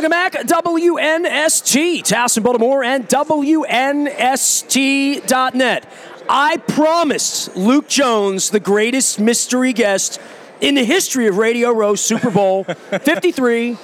Welcome back, WNST, Towson, Baltimore, and WNST.net. I promised Luke Jones, the greatest mystery guest in the history of Radio Row Super Bowl 53.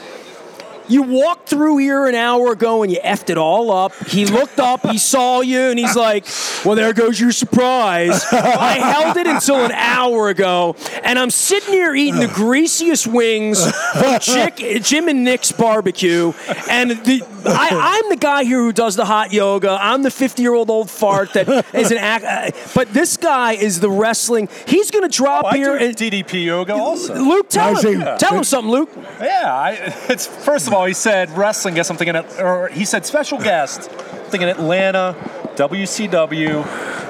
You walked through here an hour ago and you effed it all up. He looked up, he saw you, and he's like, Well, there goes your surprise. I held it until an hour ago, and I'm sitting here eating the greasiest wings from Chick, Jim and Nick's barbecue. And the, I, I'm the guy here who does the hot yoga. I'm the 50 year old old fart that is an act. uh, But this guy is the wrestling. He's going to drop Oh, I here do and. DDP yoga also. Luke, tell him, tell him something, Luke. Yeah, I, it's first of all he said wrestling guest. I'm thinking, or he said special guest. I'm thinking Atlanta, WCW,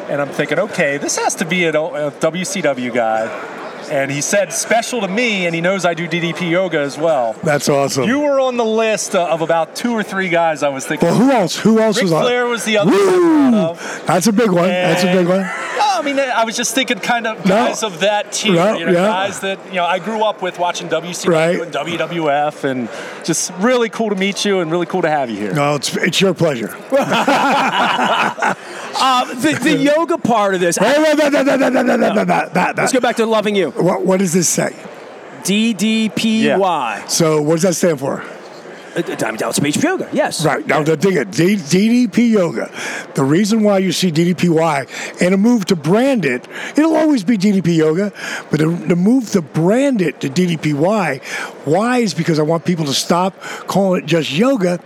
and I'm thinking, okay, this has to be a, a WCW guy. And he said special to me, and he knows I do DDP yoga as well. That's awesome. You were on the list uh, of about two or three guys I was thinking. well, who else? Who else Ric was on? Flair was the other one Woo! That's a big one. That's a big one. Oh, I mean, I was just thinking kind of No. guys of that tier, No, you know, yeah. guys that you know I grew up with watching WCW Right. and WWF, and just really cool to meet you and really cool to have you here. No, it's it's your pleasure. Uh, the, the yoga part of this. Let's go back to loving you. What, what does this say? DDPY. Yeah. So what does that stand for? Diamond Dallas Page Yoga, yes. Right. Now, the thing is, DDP Yoga, the reason why you see DDPY and a move to brand it, it'll always be DDP Yoga, but the, the move to brand it to DDPY, why is because I want people to stop calling it just yoga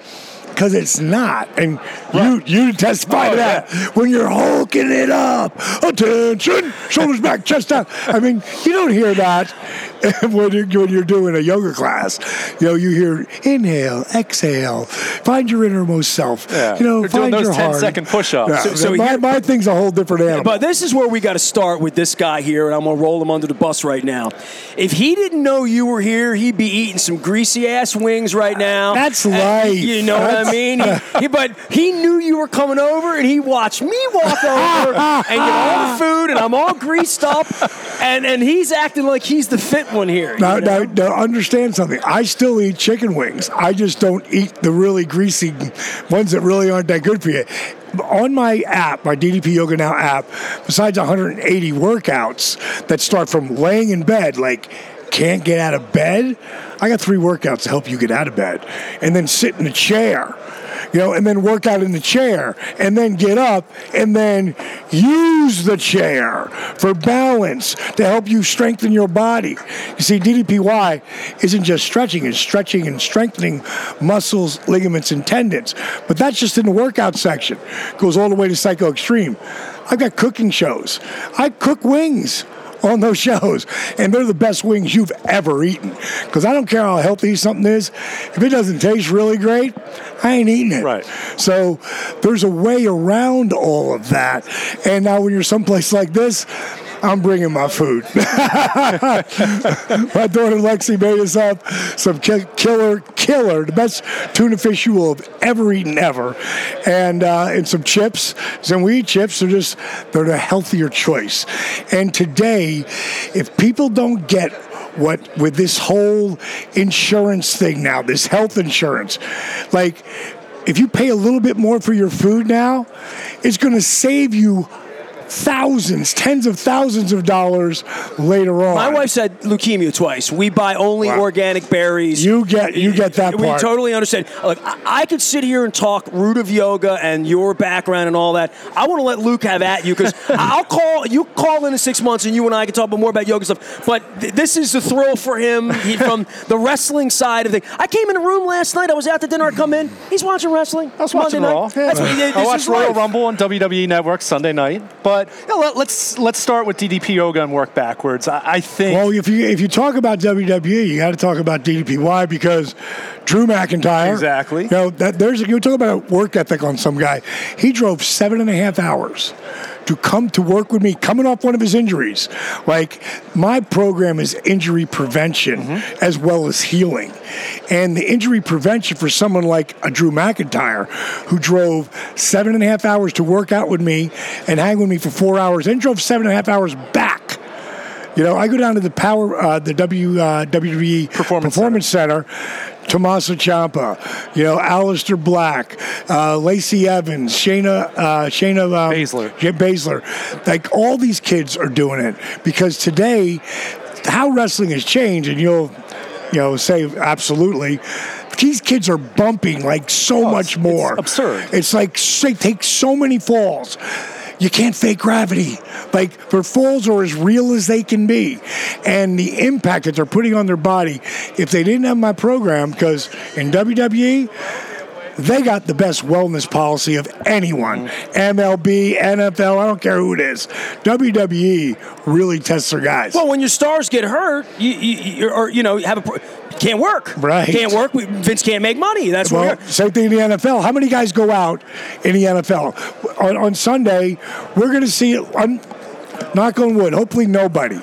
because it's not, and you you testify Oh, to that when you're hulking it up, attention, shoulders back, chest out. I mean, you don't hear that when you're, when you're doing a yoga class. You know, you hear inhale, exhale, find your innermost self. Yeah. You know, doing find those your 10 heart. second push-ups. Yeah. So- so my, here- my thing's a whole different animal. But this is where we got to start with this guy here, and I'm going to roll him under the bus right now. If he didn't know you were here, he'd be eating some greasy ass wings right now. That's And life. You know what I mean? He, he- but he knew you were coming over, and he watched me walk over and get all the food, and I'm all greased up, and, and he's acting like he's the fit one here. you know? now, now, understand something. I still eat chicken wings. I just don't eat the really greasy ones that really aren't that good for you. On my app, my DDP Yoga Now app, besides 180 workouts that start from laying in bed, like can't get out of bed, I got three workouts to help you get out of bed, and then sit in a chair. You know, and then work out in the chair, and then get up, and then use the chair for balance to help you strengthen your body. You see, DDPY isn't just stretching, it's stretching and strengthening muscles, ligaments, and tendons. But that's just in the workout section. it Goes all the way to Psycho Extreme. I've got cooking shows. I cook wings on those shows, and they're the best wings you've ever eaten. Because I don't care how healthy something is, if it doesn't taste really great, I ain't eating it. Right. So there's a way around all of that. And now when you're someplace like this, I'm bringing my food. my daughter Lexi made us up some ki- killer, killer, the best tuna fish you will have ever eaten ever, and uh, and some chips. So we eat chips. They're just they're the healthier choice. And today, if people don't get what with this whole insurance thing now, this health insurance, like if you pay a little bit more for your food now, it's going to save you thousands, tens of thousands of dollars later on. My wife said leukemia twice. We buy only Wow. organic berries. You get- you get that We part. totally understand. Look, I, I could sit here and talk root of yoga and your background and all that. I want to let Luke have at you because I'll call you call in in six months and you and I can talk about more about yoga stuff. But th- this is the thrill for him he, from the wrestling side of things. I came in a room last night. I was out to dinner. I come in. He's watching wrestling. I was watching Monday Raw. night. That's what. I This watched is Royal life. Rumble on WWE Network Sunday night. But yeah, let, let's let's start with DDP yoga and work backwards. I, I think. Well, if you if you talk about WWE, you got to talk about DDP. Why? because Drew McIntyre. Exactly. You know that there's you talk about work ethic on some guy. He drove seven and a half hours to come to work with me, coming off one of his injuries. Like my program is injury prevention as well as healing, and the injury prevention for someone like a Drew McIntyre who drove seven and a half hours to work out with me and hang with me for four hours, and drove seven and a half hours back. You know, I go down to the power, uh, the W uh, WWE Performance Center. Tommaso Ciampa, you know, Aleister Black, uh, Lacey Evans, Shayna, uh, Shayna um, Baszler. Jim Baszler. Like all these kids are doing it because today, how wrestling has changed, and you'll, you know, say absolutely. These kids are bumping like so Oh, much more. it's absurd. It's like they take so many falls. You can't fake gravity. Like their falls are as real as they can be, and the impact that they're putting on their body. If they didn't have my program, because in WWE, they got the best wellness policy of anyone. MLB, NFL, I don't care who it is. WWE really tests their guys. Well, when your stars get hurt, you, you, you or you know have a can't work. Right. Can't work. We- Vince can't make money. That's Well, what. same thing in the NFL. How many guys go out in the NFL? On, on Sunday, we're going to see, knock on wood, hopefully nobody.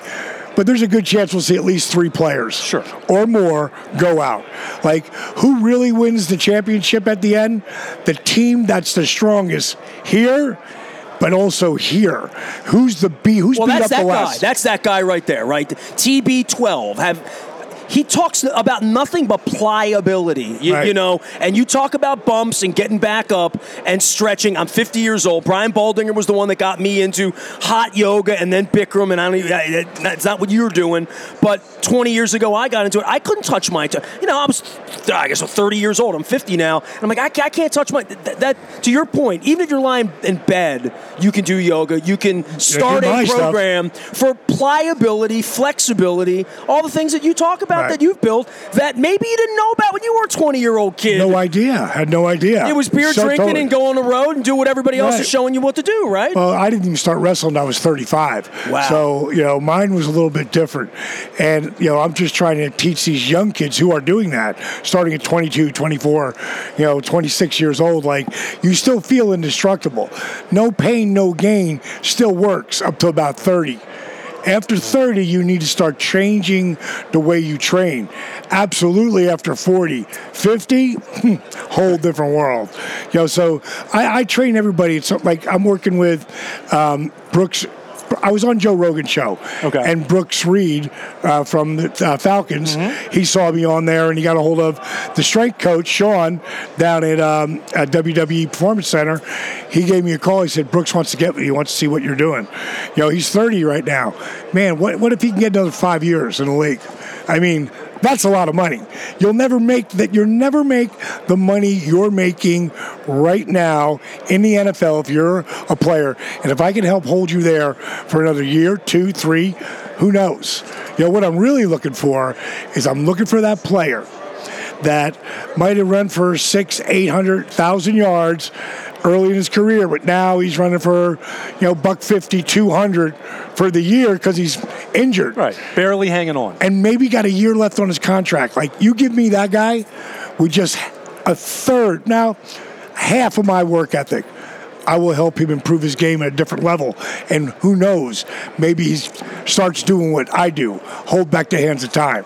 But there's a good chance we'll see at least three players Sure. or more go out. Like, who really wins the championship at the end? The team that's the strongest here, but also here. Who's the B? Who's Well, beat that's up that the guy. less? That's that guy right there, right? TB12 have. He talks about nothing but pliability, you, Right. you know. And you talk about bumps and getting back up and stretching. I'm 50 years old. Brian Baldinger was the one that got me into hot yoga and then Bikram, and I don't. Even, that's not what you're doing. But 20 years ago, I got into it. I couldn't touch my. T- you know, I was, I guess, 30 years old. I'm 50 now, and I'm like, I can't, I can't touch my. That, that to your point, even if you're lying in bed, you can do yoga. You can start a stuff. program for pliability, flexibility, all the things that you talk about Right. that you've built that maybe you didn't know about when you were a 20 year old kid. no idea. Had no idea. it was beer So drinking totally. and go on the road and do what everybody else Right. is showing you what to do, right? Well, I didn't even start wrestling until I was 35. Wow. So, you know, mine was a little bit different. And, you know, I'm just trying to teach these young kids who are doing that, starting at 22, 24, you know, 26 years old, like, you still feel indestructible. No pain, no gain still works up to about 30. After 30, you need to start changing the way you train. Absolutely after 40. 50, hmm, whole different world. You know, so I, I train everybody. It's like I'm working with um, Brooks. I was on Joe Rogan's show, Okay. and Brooks Reed uh, from the uh, Falcons. He saw me on there, and he got a hold of the strength coach Sean down at, um, at WWE Performance Center. He gave me a call. He said Brooks wants to get with you. He wants to see what you're doing. You know, he's 30 right now. Man, what what if he can get another five years in the league? I mean, that's a lot of money. You'll never make that. You'll never make the money you're making right now in the NFL if you're a player. And if I can help hold you there for another year, two, three, who knows? You know what I'm really looking for is I'm looking for that player that might have run for six, eight hundred thousand yards early in his career, but now he's running for, you know, buck 50, 200 for the year because he's injured Right. Barely hanging on. and maybe got a year left on his contract. Like you give me that guy with just a third, now half of my work ethic. I will help him improve his game at a different level. And who knows, maybe he starts doing what I do, hold back the hands of time.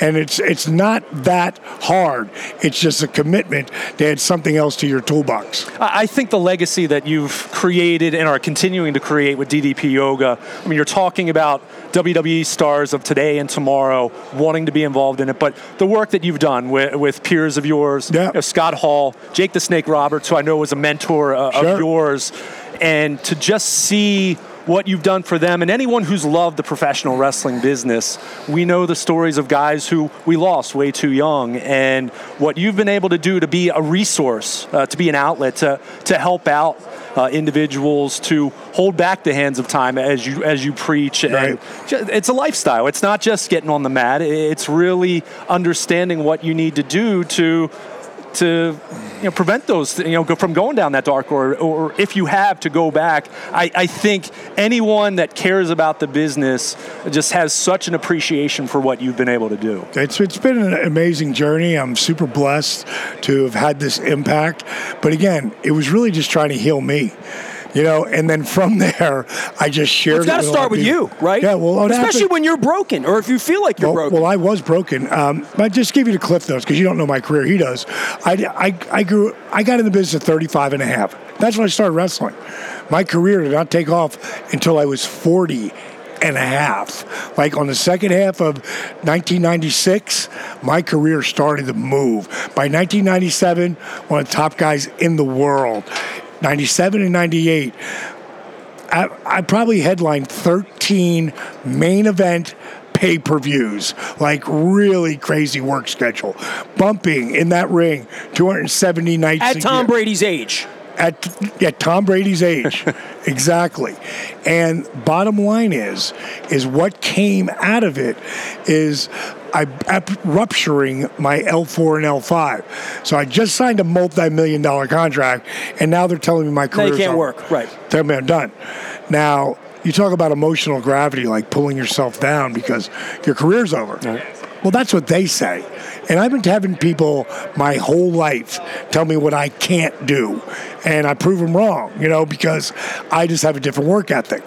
And it's it's not that hard. It's just a commitment to add something else to your toolbox. I I think the legacy that you've created and are continuing to create with DDP Yoga, I mean, you're talking about WWE stars of today and tomorrow wanting to be involved in it, but the work that you've done with, with peers of yours, Yeah. you know, Scott Hall, Jake the Snake Roberts, who I know was a mentor uh, Sure. of yours, and to just see what you've done for them and anyone who's loved the professional wrestling business. We know the stories of guys who we lost way too young, and what you've been able to do to be a resource, uh, to be an outlet, to, to help out uh, individuals to hold back the hands of time as you as you preach. And Right. ju- it's a lifestyle. It's not just getting on the mat. It's really understanding what you need to do to to you know prevent those you know from going down that dark or or if you have to go back I, I think anyone that cares about the business just has such an appreciation for what you've been able to do It's it's been an amazing journey. I'm super blessed to have had this impact. But again, it was really just trying to heal me. You know, and then from there, I just shared. It's got to it with a lot start with people. you, right? Yeah, well, especially happened- when you're broken, or if you feel like you're well, broken. well, I was broken. Um, but just give you the cliff notes because you don't know my career. He does. I, I, I grew. I got in the business at 35 and a half. That's when I started wrestling. My career did not take off until I was 40 and a half. Like on the second half of 1996, my career started to move. By 1997, one of the top guys in the world. 97 and 98, I, I probably headlined 13 main event pay per views, like really crazy work schedule. Bumping in that ring 270 nights At Tom year Brady's age. at at Tom Brady's age. exactly. And bottom line is is what came out of it is I I'm rupturing my L4 and L5. So I just signed a multi-million dollar contract and now they're telling me my career can't work. Right. Tell me I'm done. Now, you talk about emotional gravity, like pulling yourself down because your career's over. Well, that's what they say. And I've been having people my whole life tell me what I can't do. And I prove them wrong, you know, because I just have a different work ethic.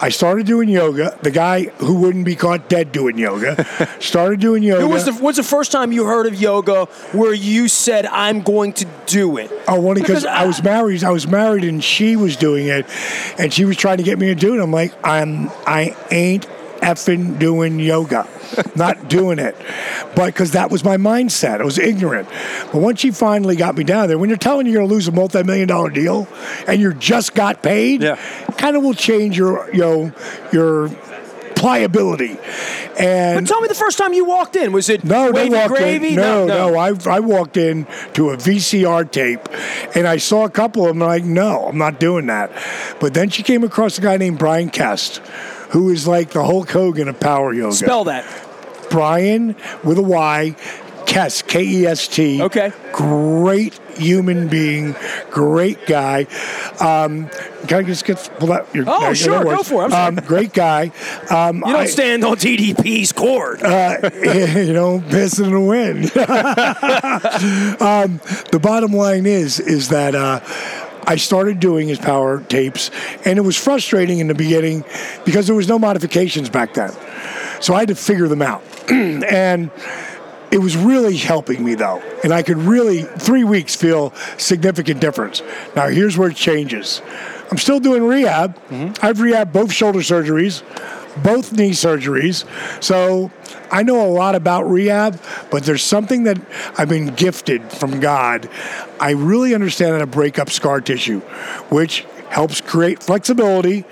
I started doing yoga. The guy who wouldn't be caught dead doing yoga started doing yoga. Who was the what's the first time you heard of yoga where you said I'm going to do it? Oh, only because Because I was married. I was married, and she was doing it, and she was trying to get me to do it. I'm like, I'm, I ain't effing doing yoga, not doing it. But because that was my mindset, I was ignorant. But once she finally got me down there, when you're telling you you're gonna lose a multi-million dollar deal, and you just got paid, Yeah. kind of will change your, you know, your pliability. And But tell me the first time you walked in. Was it no, wavy walked gravy? in. No, no, I, I walked in to a VCR tape, and I saw a couple of them. I'm like, no, I'm not doing that. But then she came across a guy named Bryan Kest, who is like the Hulk Hogan of power yoga. Spell that. Bryan with a Y, Kest, K E S T. Okay. Great human being, great guy. Um, can I just get pull out your? Oh, no sure, go for it. I'm sorry. Um, great guy. Um, You don't I- stand on DDP's court. you know, piss in the wind. um, the bottom line is, is that uh, I started doing his power tapes, and it was frustrating in the beginning because there was no modifications back then, so I had to figure them out, and. It was really helping me though, and I could really three weeks feel significant difference. Now here's where it changes. I'm still doing rehab. Mm-hmm. I've rehabbed both shoulder surgeries, both knee surgeries. So I know a lot about rehab, but there's something that I've been gifted from God. I really understand how to break up scar tissue, which helps create flexibility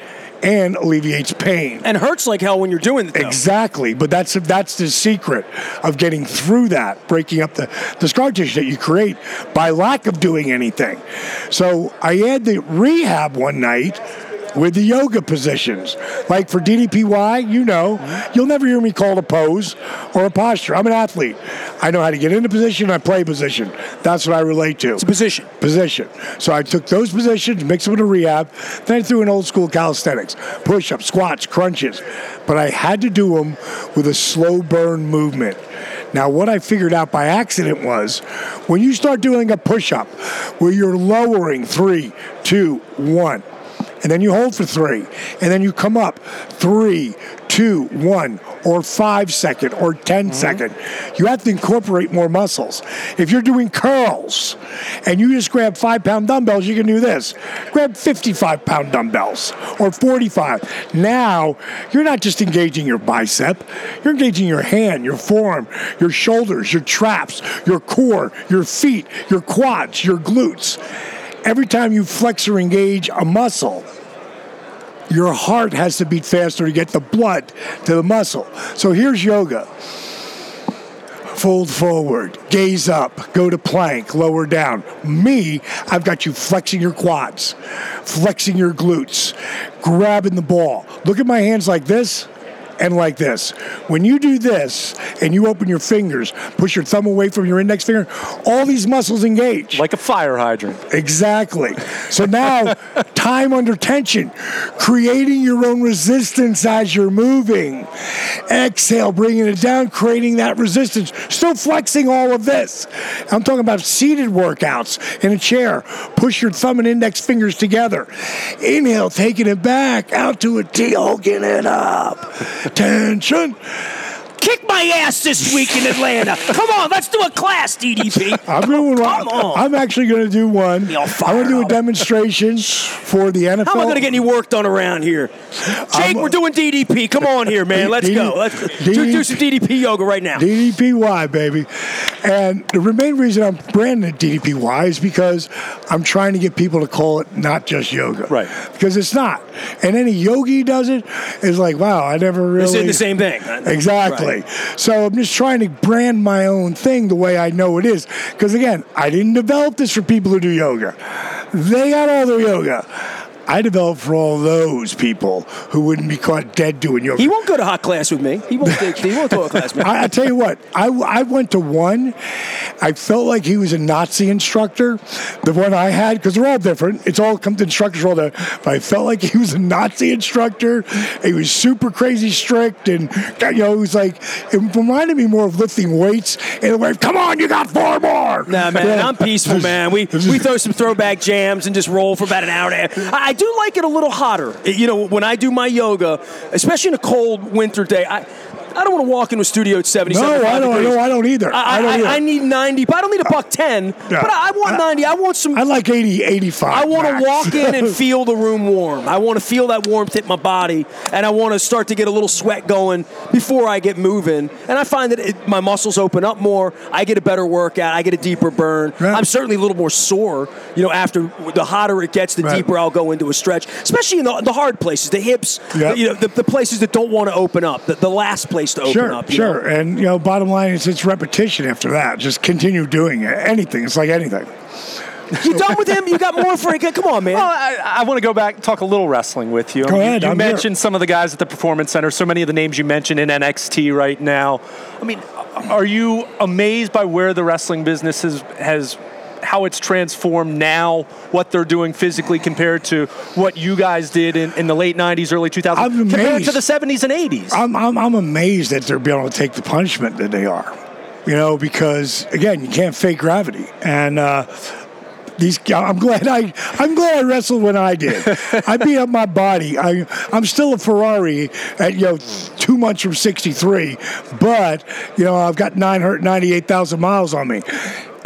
and alleviates pain. and hurts like hell when you're doing it. Though. Exactly, but that's that's the secret of getting through that, breaking up the, the scar tissue that you create by lack of doing anything. So I had the rehab one night with the yoga positions. Like for DDPY, you know, you'll never hear me call a pose or a posture. I'm an athlete. I know how to get into position, I play position. That's what I relate to. It's a position. Position. So I took those positions, mixed them with a rehab, then I threw in old school calisthenics, push ups, squats, crunches. But I had to do them with a slow burn movement. Now, what I figured out by accident was when you start doing a push up where you're lowering three, two, one, and then you hold for three, and then you come up three, two, one, or five second, or 10 mm-hmm. second. You have to incorporate more muscles. If you're doing curls and you just grab five pound dumbbells, you can do this. Grab 55 pound dumbbells or 45. Now, you're not just engaging your bicep, you're engaging your hand, your forearm, your shoulders, your traps, your core, your feet, your quads, your glutes every time you flex or engage a muscle, your heart has to beat faster to get the blood to the muscle. So here's yoga. Fold forward, gaze up, go to plank, lower down. Me, I've got you flexing your quads, flexing your glutes, grabbing the ball. Look at my hands like this and like this. When you do this and you open your fingers, push your thumb away from your index finger, all these muscles engage. Like a fire hydrant. Exactly. So now, time under tension, creating your own resistance as you're moving. Exhale, bringing it down, creating that resistance. Still flexing all of this. I'm talking about seated workouts in a chair. Push your thumb and index fingers together. Inhale, taking it back out to a T, hulking it up. Tension. Kick my ass this week in Atlanta. Come on, let's do a class, DDP. I'm doing Come one. on. I'm actually going to do one. I'm going to do a demonstration for the NFL. How am I going to get any work done around here? Jake, I'm- we're doing DDP. Come on here, man. Let's go. Let's do, do some DDP yoga right now. DDPY, baby. And the main reason I'm branding it DDPY is because I'm trying to get people to call it not just yoga. Right. Because it's not. And any yogi does it is like, wow, I never really. It's the same thing. Exactly. Right. So I'm just trying to brand my own thing the way I know it is. Because again, I didn't develop this for people who do yoga. They got all their yoga. I developed for all those people who wouldn't be caught dead doing yoga. He won't go to hot class with me. He won't. he won't go to class with me. I, I tell you what, I, I went to one. I felt like he was a Nazi instructor, the one I had, because they're all different. It's all come to instructors all there. But I felt like he was a Nazi instructor. He was super crazy strict, and you know, it was like it reminded me more of lifting weights. And way, come on, you got four more. Nah, man, Yeah. I'm peaceful, man. We we throw some throwback jams and just roll for about an hour and a half. I do like it a little hotter. You know, when I do my yoga, especially in a cold winter day, I I don't want to walk into a studio at 77. No, I don't. degrees. No, I don't either. I, I don't I, either. I need 90, but I don't need a buck 10. Yeah. But I, I want I- 90. I want some. I like 80, 85. I want to walk in and feel the room warm. I want to feel that warmth hit my body, and I want to start to get a little sweat going before I get moving. And I find that it, my muscles open up more. I get a better workout. I get a deeper burn. Right. I'm certainly a little more sore. You know, after the hotter it gets, the Right. deeper I'll go into a stretch, especially in the, the hard places, the hips. Yep. You know, the, the places that don't want to open up, the, the last place to open Sure, up. you sure. know? And, you know, bottom line is it's repetition after that. Just continue doing it. Anything. It's like anything. You done with him? You got more for it? Come on, man. Well, I, I want to go back and talk a little wrestling with you. Go You- ahead, You, I'm here. mentioned some of the guys at the Performance Center, so many of the names you mentioned in NXT right now. I mean, are you amazed by where the wrestling business has, has how it's transformed now, what they're doing physically compared to what you guys did in, in the late 90s, early 2000s, I'm compared amazed. to the 70s and 80s? I'm, I'm, I'm amazed that they're being able to take the punishment that they are. You know, because again, you can't fake gravity, and uh, these. I'm glad I. I'm glad I wrestled when I did. I beat up my body. I. I'm still a Ferrari at you know two months from 63, but you know I've got 998,000 miles on me.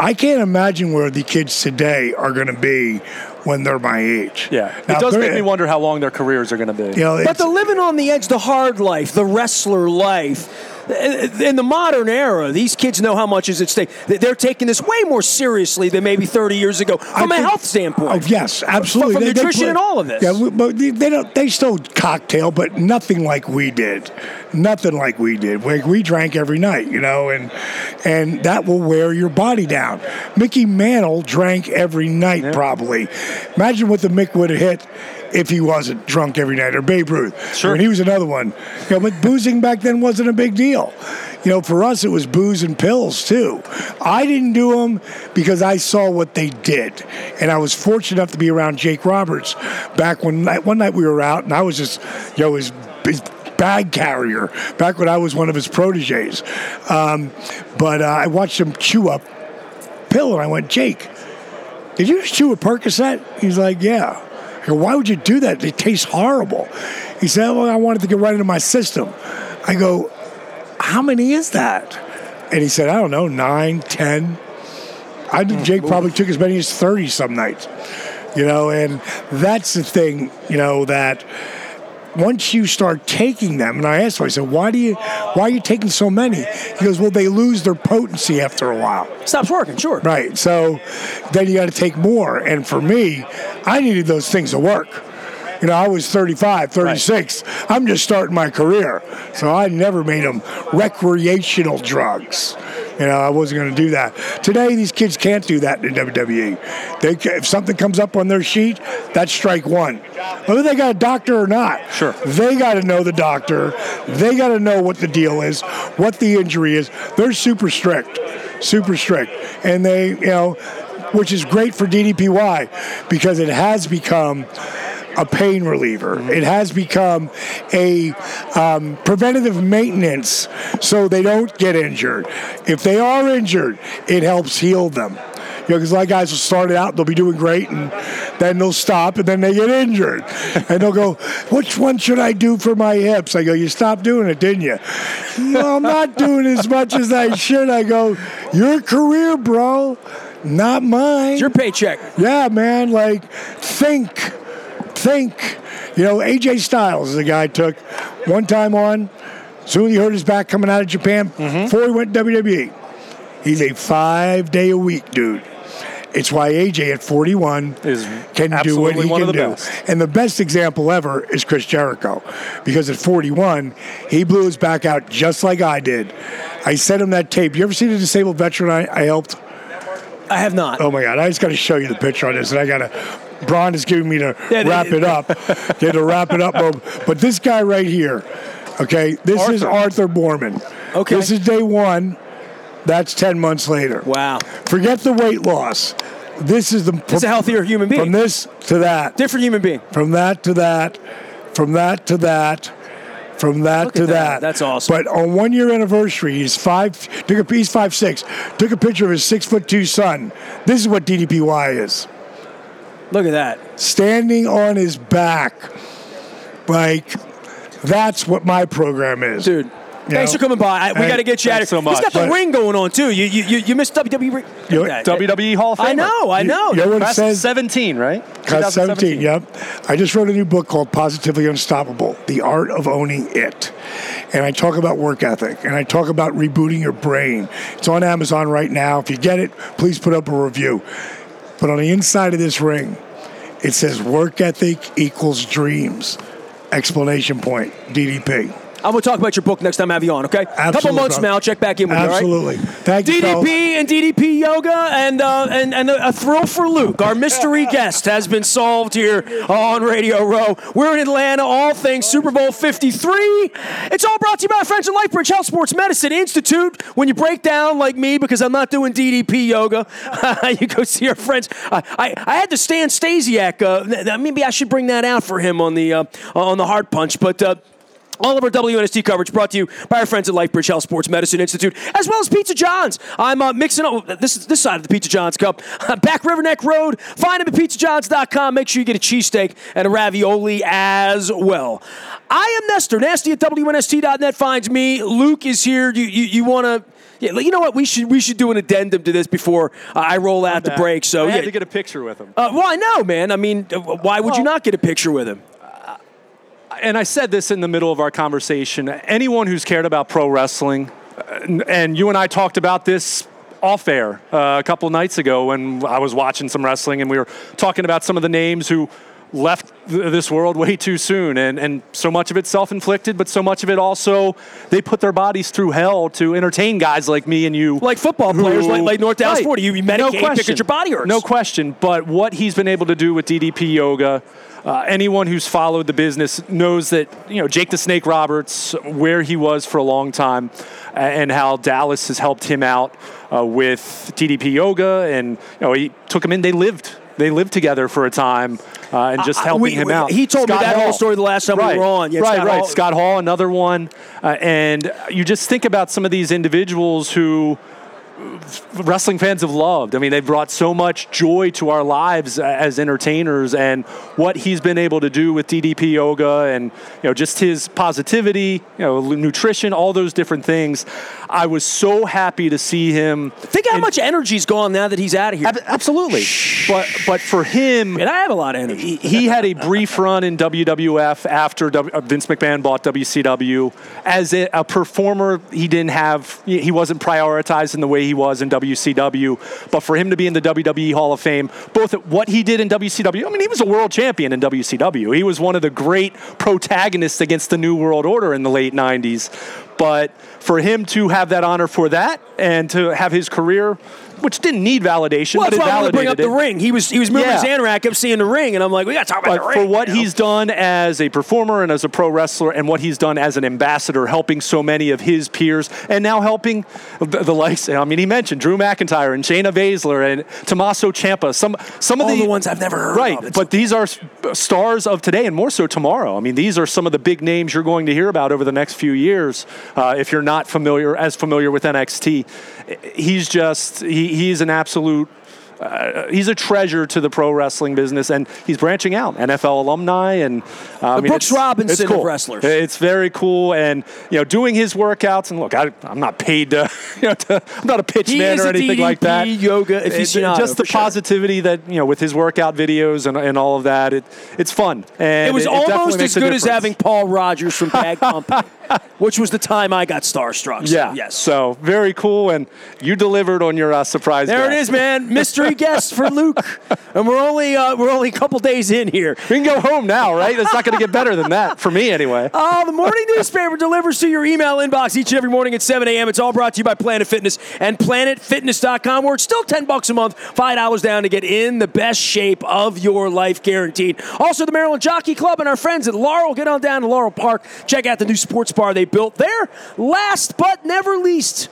I can't imagine where the kids today are going to be when they're my age. yeah, Now, it does make me wonder how long their careers are going to be. You know, But it's- the living on the edge, the hard life, the wrestler life. In the modern era, these kids know how much is at stake. They're taking this way more seriously than maybe 30 years ago from I a think- health standpoint. Oh yes, absolutely. From nutrition and all of this. Yeah, but they, they don't. They still cocktail, but nothing like we did. Nothing like we did. We, we drank every night, you know, and and that will wear your body down. Mickey Mantle drank every night, probably. Imagine what the Mick would have hit if he wasn't drunk every night, or Babe Ruth. Sure. And he was another one. You know, but boozing back then wasn't a big deal. You know, for us it was booze and pills too. I didn't do them because I saw what they did, and I was fortunate enough to be around Jake Roberts back when night, one night we were out, and I was just, you know, his, his bag carrier back when I was one of his proteges. Um, but uh, I watched him chew up pill, and I went, Jake, did you just chew a Percocet? He's like, yeah. I go, why would you do that? It tastes horrible. He said, well, I wanted to get right into my system. I go, how many is that? And he said, I don't know, nine, ten. I think hmm. Jake probably took as many as 30 some nights, you know, and that's the thing, you know, that once you start taking them, and I asked him, I said, why do you, why are you taking so many? He goes, well, they lose their potency after a while. Stops working, sure. Right. So then you got to take more. And for me, I needed those things to work. You know, I was 35, 36. I'm just starting my career. So I never made them recreational drugs. You know, I wasn't going to do that. Today, these kids can't do that in WWE. They, if something comes up on their sheet, that's strike one. Whether they got a doctor or not, Sure. they got to know the doctor. They got to know what the deal is, what the injury is. They're super strict, super strict, and they, you know, which is great for DDPY because it has become a pain reliever. It has become a um, preventative maintenance so they don't get injured. If they are injured, it helps heal them. You know, because a lot of guys will start it out, they'll be doing great, and then they'll stop and then they get injured. And they'll go, which one should I do for my hips? I go, you stopped doing it, didn't you? no, I'm not doing as much as I should. I go, your career, bro, not mine. It's your paycheck. Yeah, man. Like, think, think. You know, AJ Styles the guy took one time on. Soon he hurt his back coming out of Japan. Mm-hmm. Before he went WWE, he's a five day a week dude. It's why AJ at 41 Is can do what he can do. best. And the best example ever is Chris Jericho, because at 41 he blew his back out just like I did. I sent him that tape. You ever see the disabled veteran I, I helped? I have not. Oh my God! I just got to show you the picture on this, and I got to. Braun is giving me to Yeah, they- wrap it up. Get to wrap it up, but this guy right here, okay, this is Arthur. Arthur Boorman. Okay. this is day one. That's ten months later. Wow. Forget the weight loss. This is the It's a healthier human being. from this to that, Different human being. from that to that, from that to that, from that Look to that. that. That's awesome. But on one year anniversary, he's five. Took a he's five six. Took a picture of his six foot two son. This is what DDPY is Look at that. standing on his back. Like, that's what my program is. Dude. Thanks know? for coming by. I, we got to get you out of thanks here. so much. He's got the But- ring going on too. You you you, you missed WWE. You- Look at. WWE Hall of Famer. I know. I know. You know what it Class says? 17, right? Class 17, yep. I just wrote a new book called Positively Unstoppable The Art of Owning It. And I talk about work ethic and I talk about rebooting your brain. It's on Amazon right now. If you get it, please put up a review. But on the inside of this ring, it says work ethic equals dreams. Explanation point, DDP. I'm gonna talk about your book next time I have you on. Okay. A couple months bro. now, check back in with you. all right? Absolutely. Thank you, DDP and DDP Yoga and uh, and and a, thrill for Luke. Our mystery guest has been solved here on Radio Row. We're in Atlanta. All things Super Bowl 53. It's all brought to you by our friends at LifeBridge Health Sports Medicine Institute. When you break down like me because I'm not doing DDP yoga, you go see our friends. I I, I had to Stan Stasiak. Uh, maybe I should bring that out for him on the uh, on the hard punch, but. All of our WNST coverage brought to you by our friends at Lifebridge Health Sports Medicine Institute, as well as Pizza John's. I'm uh, mixing up this this side of the Pizza John's cup. Back River Neck Road. Find them at pizzajohns.com. Make sure you get a cheesesteak and a ravioli as well. I am Nestor. Nasty at WNST.net finds me. Luke is here. You you, you want to. Yeah, you know what? We should we should do an addendum to this before uh, I roll out the break. So I yeah, had to get a picture with him. uh, well, I know, man. I mean, uh, why would you not get a picture with him? And I said this in the middle of our conversation. Anyone who's cared about pro wrestling, uh, and you and I talked about this off air uh, a couple nights ago when I was watching some wrestling, and we were talking about some of the names who left th- this world way too soon, and and so much of it self-inflicted, but so much of it also they put their bodies through hell to entertain guys like me and you, Like football players, like, like North Dallas Right. 40. You medicate no because question. your body hurts. No question. But what he's been able to do with DDP yoga, uh, anyone who's followed the business knows that you know Jake the Snake Roberts, where he was for a long time, and how Dallas has helped him out uh, with DDP yoga, and you know he took him in. They lived. They lived together for a time, uh, and just helping we- him we- out. he told me that whole story the last time we right. were on. Yeah, right, Scott right. Hall- Scott Hall, another one, uh, and you just think about some of these individuals who wrestling fans have loved. I mean, they've brought so much joy to our lives as entertainers, and what he's been able to do with DDP yoga, and you know, just his positivity, you know, nutrition, all those different things. I was so happy to see him. Think how much energy's gone now that he's out of here. Ab- Absolutely, but but for him, And I have a lot of energy. he he had a brief run in WWF after W- uh, Vince McMahon bought WCW. As a, a performer, he didn't have, he he wasn't prioritized in the way he was in WCW. But for him to be in the WWE Hall of Fame, both at what he did in WCW, I mean, he was a world champion in WCW. He was one of the great protagonists against the New World Order in the late 90s. But for him to have that honor for that and to have his career, which didn't need validation, Well, but that's it why I to bring up validated the ring. He was he was moving Yeah. his hand I kept seeing the ring, and I'm like, we got to talk about But the ring. for what you know? he's done as a performer and as a pro wrestler, and what he's done as an ambassador, helping so many of his peers, and now helping the, the likes. I mean, he mentioned Drew McIntyre and Shayna Baszler and Tommaso Ciampa. Some some of the, the ones I've never heard Right, of. But these are stars of today, and more so tomorrow. I mean, these are some of the big names you're going to hear about over the next few years. Uh, if you're not familiar, as familiar with NXT, he's just he, he's an absolute uh, he's a treasure to the pro wrestling business, and he's branching out. NFL alumni, and uh, I mean, Brooks it's- Robinson it's cool. of wrestlers. It's very cool, and you know, doing his workouts. And look, I, I'm not paid to, you know, to, I'm not a pitch He man or anything like that. yoga aficionado, just the for sure. positivity that you know with his workout videos and, and all of that. It, it's fun, and It was definitely almost as good as having Paul Rodgers from Bad Company, which was the time I got starstruck. So, Yeah. yes. So very cool, and you delivered on your uh, surprise. There it is, man. Mystery guest for Luke, and we're only uh, we're only a couple days in here. We can go home now, right? It's not going to get better than that for me, anyway. Oh, the morning newspaper delivers to your email inbox each and every morning at 7 a.m. It's all brought to you by Planet Fitness and PlanetFitness.com, where it's still 10 bucks a month, $5 down to get in the best shape of your life, guaranteed. Also, the Maryland Jockey Club and our friends at Laurel. Get on down to Laurel Park. Check out the new sports bar they built there. Last but never least,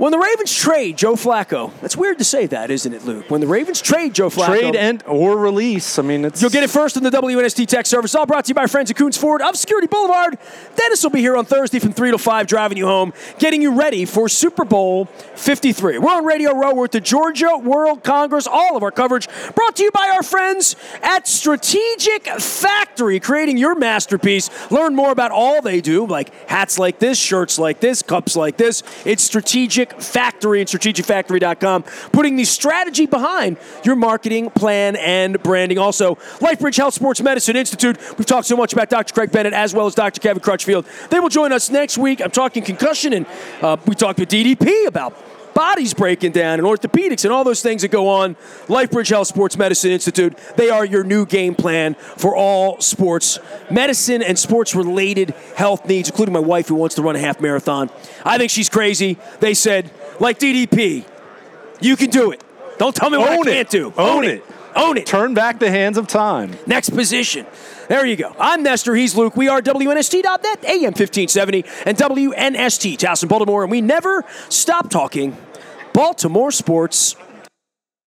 when the Ravens trade Joe Flacco, that's weird to say that, isn't it, Luke? When the Ravens trade Joe Flacco, Trade and or release. I mean, it's You'll get it first in the WNST Tech Service. All brought to you by friends at Koons Ford of Security Boulevard. Dennis will be here on Thursday from 3 to 5, driving you home, getting you ready for Super Bowl 53. We're on Radio Row. We're at the Georgia World Congress. All of our coverage brought to you by our friends at Strategic Factory, creating your masterpiece. Learn more about all they do, like hats like this, shirts like this, cups like this. It's Strategic Factory and strategicfactory.com, putting the strategy behind your marketing plan and branding. Also, LifeBridge Health Sports Medicine Institute. We've talked so much about Dr. Craig Bennett as well as Dr. Kevin Crutchfield. They will join us next week. I'm talking concussion, and uh, we talked with DDP about bodies breaking down and orthopedics and all those things that go on. LifeBridge Health Sports Medicine Institute, they are your new game plan for all sports medicine and sports related health needs, including my wife who wants to run a half marathon. I think she's crazy. They said, like DDP, you can do it. Don't tell me what Own I can't do. Own it. Own it. turn back the hands of time. Next position. There you go. I'm Nestor. He's Luke. We are WNST.net, AM 1570, and WNST, Towson, Baltimore, and we never stop talking Baltimore sports.